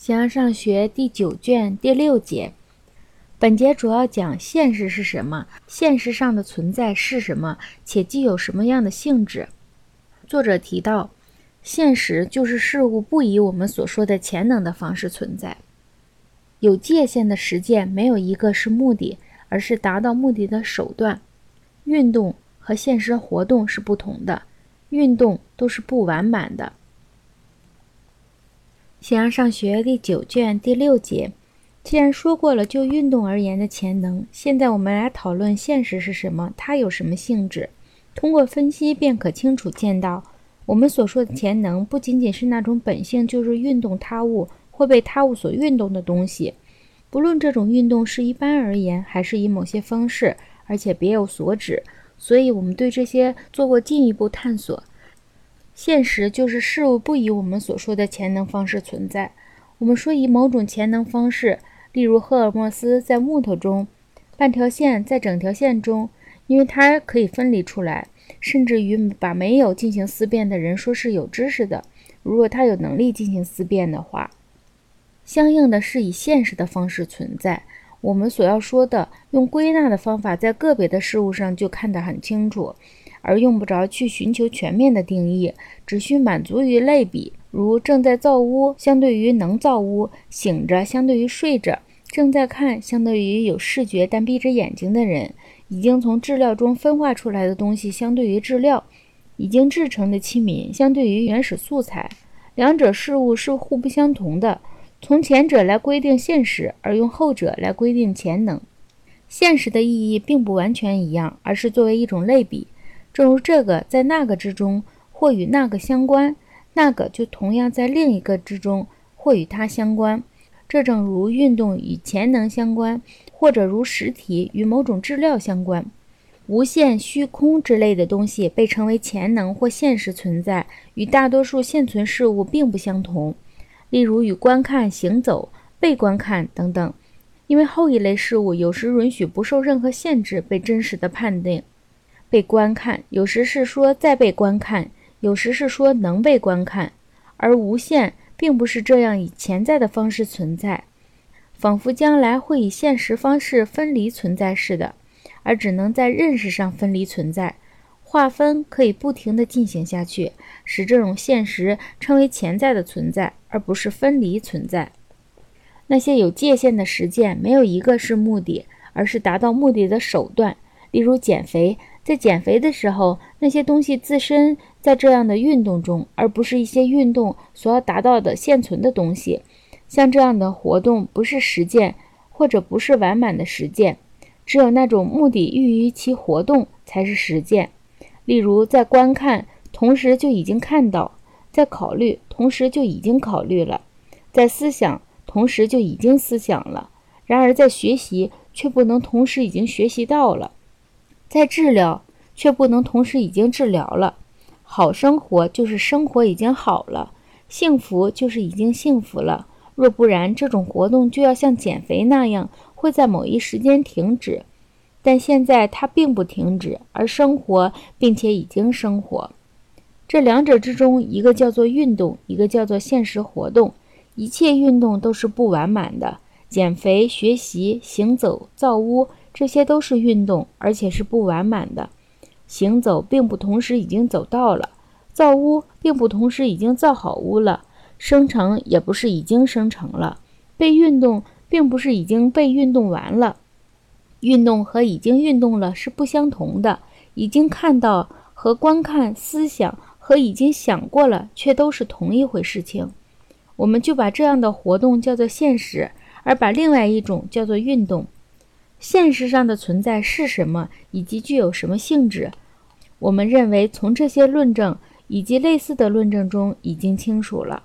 想要上学第九卷第六节，本节主要讲现实是什么，现实上的存在是什么，且具有什么样的性质。作者提到，现实就是事物不以我们所说的潜能的方式存在。有界限的实践没有一个是目的，而是达到目的的手段。运动和现实活动是不同的，运动都是不完满的。想要上学第九卷第六节，既然说过了就运动而言的潜能，现在我们来讨论现实是什么，它有什么性质。通过分析便可清楚见到，我们所说的潜能不仅仅是那种本性就是运动他物。会被他物所运动的东西，不论这种运动是一般而言，还是以某些方式，而且别有所指。所以，我们对这些做过进一步探索。现实就是事物不以我们所说的潜能方式存在。我们说以某种潜能方式，例如赫尔墨斯在木头中，半条线在整条线中，因为它可以分离出来，甚至于把没有进行思辨的人说是有知识的。如果他有能力进行思辨的话。相应的是以现实的方式存在。我们所要说的，用归纳的方法在个别的事物上就看得很清楚，而用不着去寻求全面的定义，只需满足于类比，如正在造屋相对于能造屋，醒着相对于睡着，正在看相对于有视觉但闭着眼睛的人，已经从质料中分化出来的东西相对于质料，已经制成的器皿相对于原始素材，两者事物是互不相同的。从前者来规定现实，而用后者来规定潜能。现实的意义并不完全一样，而是作为一种类比。正如这个在那个之中或与那个相关，那个就同样在另一个之中或与它相关。这正如运动与潜能相关，或者如实体与某种质料相关。无限、虚空之类的东西被称为潜能或现实存在，与大多数现存事物并不相同。例如与观看、行走、被观看等等，因为后一类事物有时允许不受任何限制被真实的判定。被观看有时是说在被观看，有时是说能被观看，而无限并不是这样以潜在的方式存在，仿佛将来会以现实方式分离存在似的，而只能在认识上分离存在。划分可以不停地进行下去，使这种现实称为潜在的存在，而不是分离存在。那些有界限的实践，没有一个是目的，而是达到目的的手段。例如减肥，在减肥的时候，那些东西自身在这样的运动中，而不是一些运动所要达到的现存的东西。像这样的活动，不是实践，或者不是完满的实践。只有那种目的寓于其活动，才是实践。例如，在观看同时就已经看到，在考虑同时就已经考虑了，在思想同时就已经思想了。然而，在学习却不能同时已经学习到了，在治疗却不能同时已经治疗了。好生活就是生活已经好了，幸福就是已经幸福了。若不然，这种活动就要像减肥那样，会在某一时间停止。但现在它并不停止，而生活，并且已经生活。这两者之中，一个叫做运动，一个叫做现实活动。一切运动都是不完满的，减肥、学习、行走、造屋，这些都是运动，而且是不完满的。行走并不同时已经走到了，造屋并不同时已经造好屋了，生成也不是已经生成了，被运动并不是已经被运动完了。运动和已经运动了是不相同的，已经看到和观看，思想和已经想过了却都是同一回事情。我们就把这样的活动叫做现实，而把另外一种叫做运动。现实上的存在是什么，以及具有什么性质？我们认为从这些论证以及类似的论证中已经清楚了。